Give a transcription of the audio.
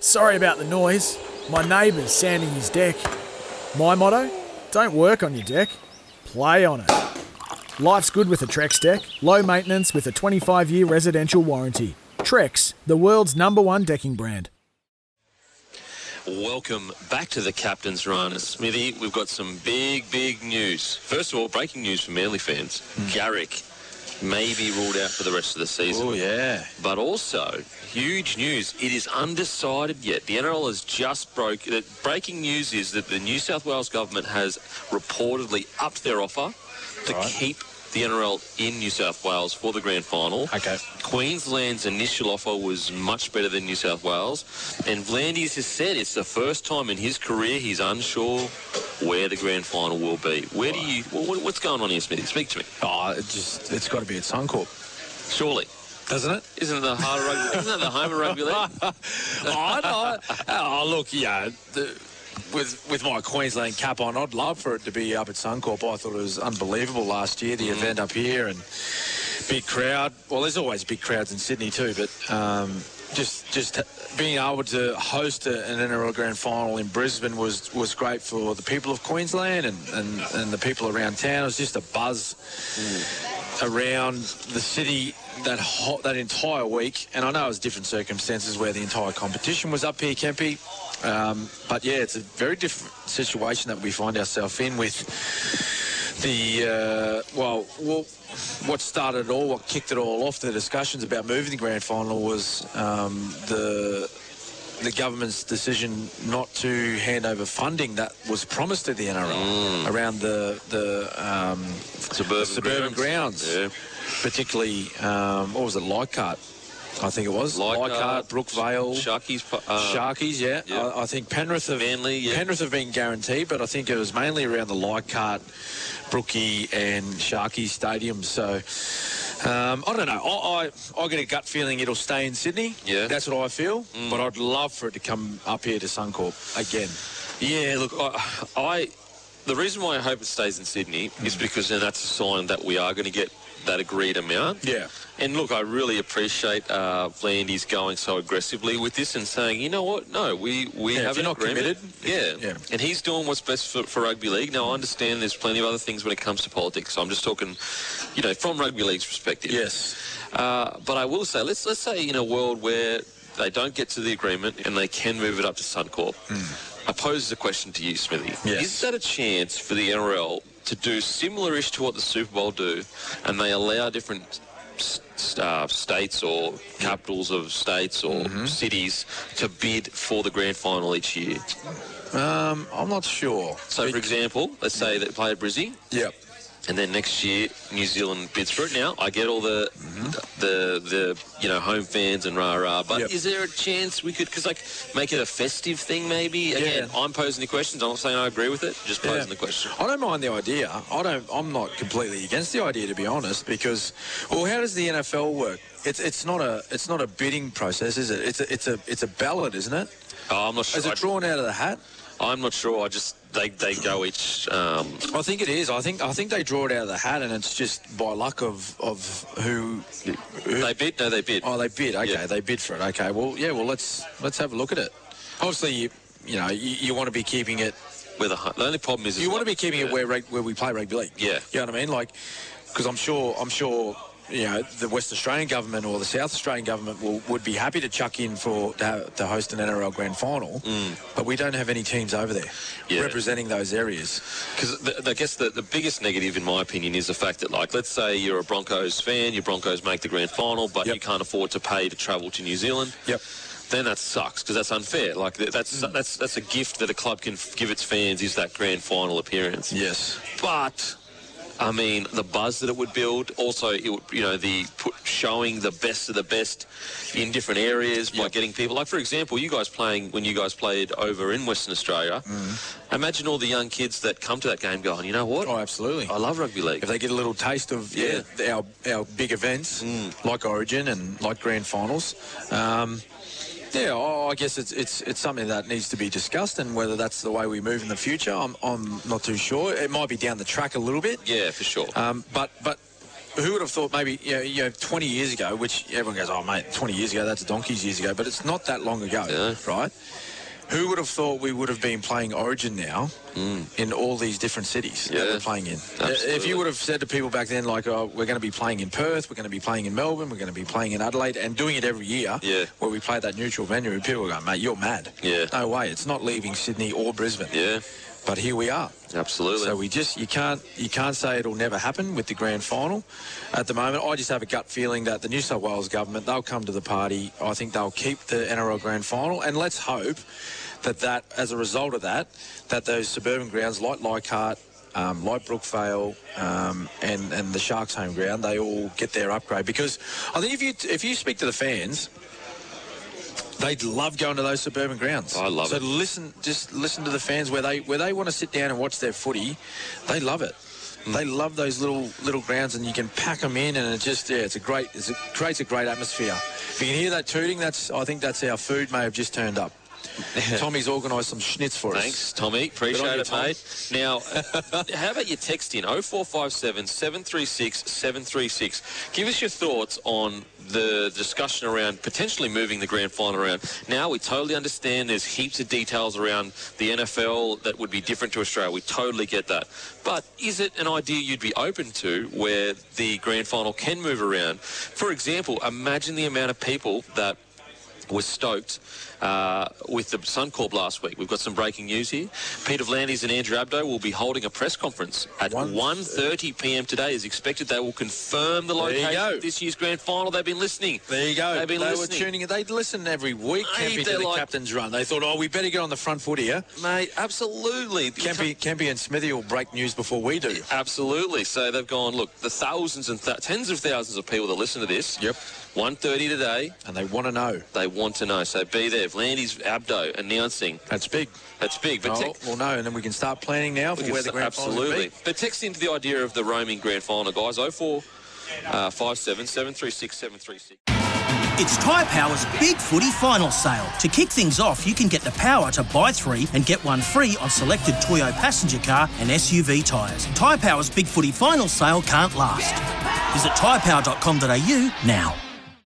Sorry about the noise. My neighbour's sanding his deck. My motto? Don't work on your deck, play on it. Life's good with a Trex deck. Low maintenance with a 25 year residential warranty. Trex, the world's number one decking brand. Welcome back to the Captain's Run. Smithy, we've got some big, big news. First of all, breaking news for Manly fans. Garrick may be ruled out for the rest of the season. Oh, yeah. But also, huge news, it is undecided yet. The NRL has just broke. The breaking news is that the New South Wales government has reportedly upped their offer to Right. keep the NRL in New South Wales for the grand final. Okay. Queensland's initial offer was much better than New South Wales, and V'landys has said it's the first time in his career he's unsure where the grand final will be. Where do you? What, what's going on here, Smithy? Speak to me. Oh, it just, it's got to be at Suncorp, Surely, doesn't it? isn't it the heart of rugby? Isn't that the home of rugby league? oh, no. oh, look, yeah. The, with with my Queensland cap on, I'd love for it to be up at Suncorp. I thought it was unbelievable last year, the event up here, and big crowd. Well, there's always big crowds in Sydney too, but um, just just being able to host a, an NRL Grand Final in Brisbane was was great for the people of Queensland and, and, and the people around town. It was just a buzz around the city that hot, that entire week. And I know it was different circumstances where the entire competition was up here, Kempy. Um, but yeah, it's a very different situation that we find ourselves in with the uh, well, well, what started it all, what kicked it all off, the discussions about moving the grand final was um, the the government's decision not to hand over funding that was promised to the NRL around the the um, Suburban, suburban grounds, Yeah. particularly um, what was it, Leichhardt? I think it was Leichhardt, Leichhardt, Brookvale, Sharkies. Uh, Sharkies, yeah. yeah. I, I think Penrith have Manly, yeah. Penrith have been guaranteed, but I think it was mainly around the Leichhardt, Brookie, and Sharkies stadiums. So um, I don't know. I, I I get a gut feeling it'll stay in Sydney. Yeah. Mm. that's what I feel. But I'd love for it to come up here to Suncorp again. Yeah, look, I, I the reason why I hope it stays in Sydney is because then that's a sign that we are going to get that agreed amount. Yeah. And look, I really appreciate uh, V'landys going so aggressively with this and saying, you know what? No, we, we Yeah, have an not agreement. committed, yeah. yeah. And he's doing what's best for, for rugby league. Now, I understand there's plenty of other things when it comes to politics. So I'm just talking, you know, from rugby league's perspective. Yes. Uh, but I will say, let's let's say in a world where they don't get to the agreement and they can move it up to Suncorp. I pose the question to you, Smithy. Yes. Is that a chance for the NRL to do similar-ish to what the Super Bowl do, and they allow different uh, states or capitals of states or cities to bid for the grand final each year? Um, I'm not sure. So, for example, let's say they play at Brizzy, Yep. And then next year New Zealand bids for it. Now I get all the the the you know home fans and rah rah, but Yep. is there a chance we could because like make it a festive thing maybe? Again, Yeah. I'm posing the questions. I'm not saying I agree with it. Just posing Yeah. the question. I don't mind the idea. I don't. I'm not completely against the idea, to be honest. Because, well, how does the NFL work? It's it's not a it's not a bidding process, is it? It's a it's a it's a ballot, isn't it? Oh, I'm not sure. Is it drawn out of the hat? I, am not sure. I just they they go each. Um, I think it is. I think I think they draw it out of the hat, and it's just by luck of of who. who they bid. No, they bid. oh, they bid. Okay, Yeah. they bid for it. Okay. Well, yeah. Well, let's let's have a look at it. Obviously, you you know you, you want to be keeping it With a, the only problem is You want to be keeping it where where we play rugby league. Yeah. You know what I mean? Like, because I'm sure I'm sure you know the West Australian government or the South Australian government will, would be happy to chuck in for to, to host an NRL grand final, but we don't have any teams over there Mm. Yeah. representing those areas. Because I guess the, the biggest negative, in my opinion, is the fact that, like, let's say you're a Broncos fan, your Broncos make the grand final, but Yep. you can't afford to pay to travel to New Zealand. Yep. Then that sucks because that's unfair. Like th- that's that's that's a gift that a club can give its fans is that grand final appearance. Yes. But I mean, the buzz that it would build. Also, it would, you know, the put, showing the best of the best in different areas by Yep. getting people. Like, for example, you guys playing when you guys played over in Western Australia. Imagine all the young kids that come to that game going, you know what? Oh, absolutely. I love rugby league. If they get a little taste of yeah, our our big events like Origin and like Grand Finals, um, yeah, oh, I guess it's it's it's something that needs to be discussed, and whether that's the way we move in the future, I'm I'm not too sure. It might be down the track a little bit, yeah, for sure. um, but but. Who would have thought maybe you know, you know 20 years ago, which everyone goes, oh mate, 20 years ago, that's donkeys years ago, but it's not that long ago, Yeah. right? Who would have thought we would have been playing Origin now in all these different cities that Mm. Yeah. we're playing in? Absolutely. If you would have said to people back then, like, oh, we're going to be playing in Perth, we're going to be playing in Melbourne, we're going to be playing in Adelaide, and doing it every year, Yeah. where we play that neutral venue, people were going, mate, you're mad. Yeah. No way. It's not leaving Sydney or Brisbane. yeah, But here we are. absolutely. So we just you can't you can't say it'll never happen with the grand final. At the moment, I just have a gut feeling that the New South Wales government they'll come to the party. I think they'll keep the NRL grand final, and let's hope that that as a result of that, that those suburban grounds like Leichhardt. Um, like Brookvale um, and and the Sharks' home ground, they all get their upgrade because I think if you if you speak to the fans, they love going to those suburban grounds. I love so it. So listen, just listen to the fans where they where they want to sit down and watch their footy. They love it. Mm. They love those little little grounds, and you can pack them in, and it just yeah, it's a great, it's a, creates a great atmosphere. If you can hear that tooting, that's I think that's our food may have just turned up. Tommy's organised some schnitz for us. Thanks, Tommy. Appreciate Good on you, it, Tom. mate. Now, how about you text in 0457 736 736? Give us your thoughts on the discussion around potentially moving the grand final around. Now, we totally understand there's heaps of details around the NFL that would be different to Australia. We totally get that. But is it an idea you'd be open to where the grand final can move around? For example, imagine the amount of people that was stoked uh, with the Suncorp last week. We've got some breaking news here. Peter V'landys and Andrew Abdo will be holding a press conference at One- 1.30 p.m. today. Is expected they will confirm the location of this year's grand final. They've been listening. There you go. They've been they listening. were tuning in. They listen every week. Mate, Kempy to the like- captain's run. They thought, oh, we better get on the front foot here. Mate, absolutely. Kempy, Kempy and Smithy will break news before we do. Absolutely. So they've gone, look, the thousands and th- tens of thousands of people that listen to this. Yep. 1.30 today, And they want to know. they want to know. So be there. V'landys Abdo announcing. That's big. That's big. But Oh, well, no, and then we can start planning now for where the st- grand final absolutely. will be. But text into the idea of the roaming grand final, guys. 04 uh, 57 736 736. It's Tyre Power's Big Footy Final Sale. To kick things off, you can get the power to buy three and get one free on selected Toyo passenger car and SUV tyres. Tyre Power's Big Footy Final Sale can't last. Visit tyrepower.com.au now.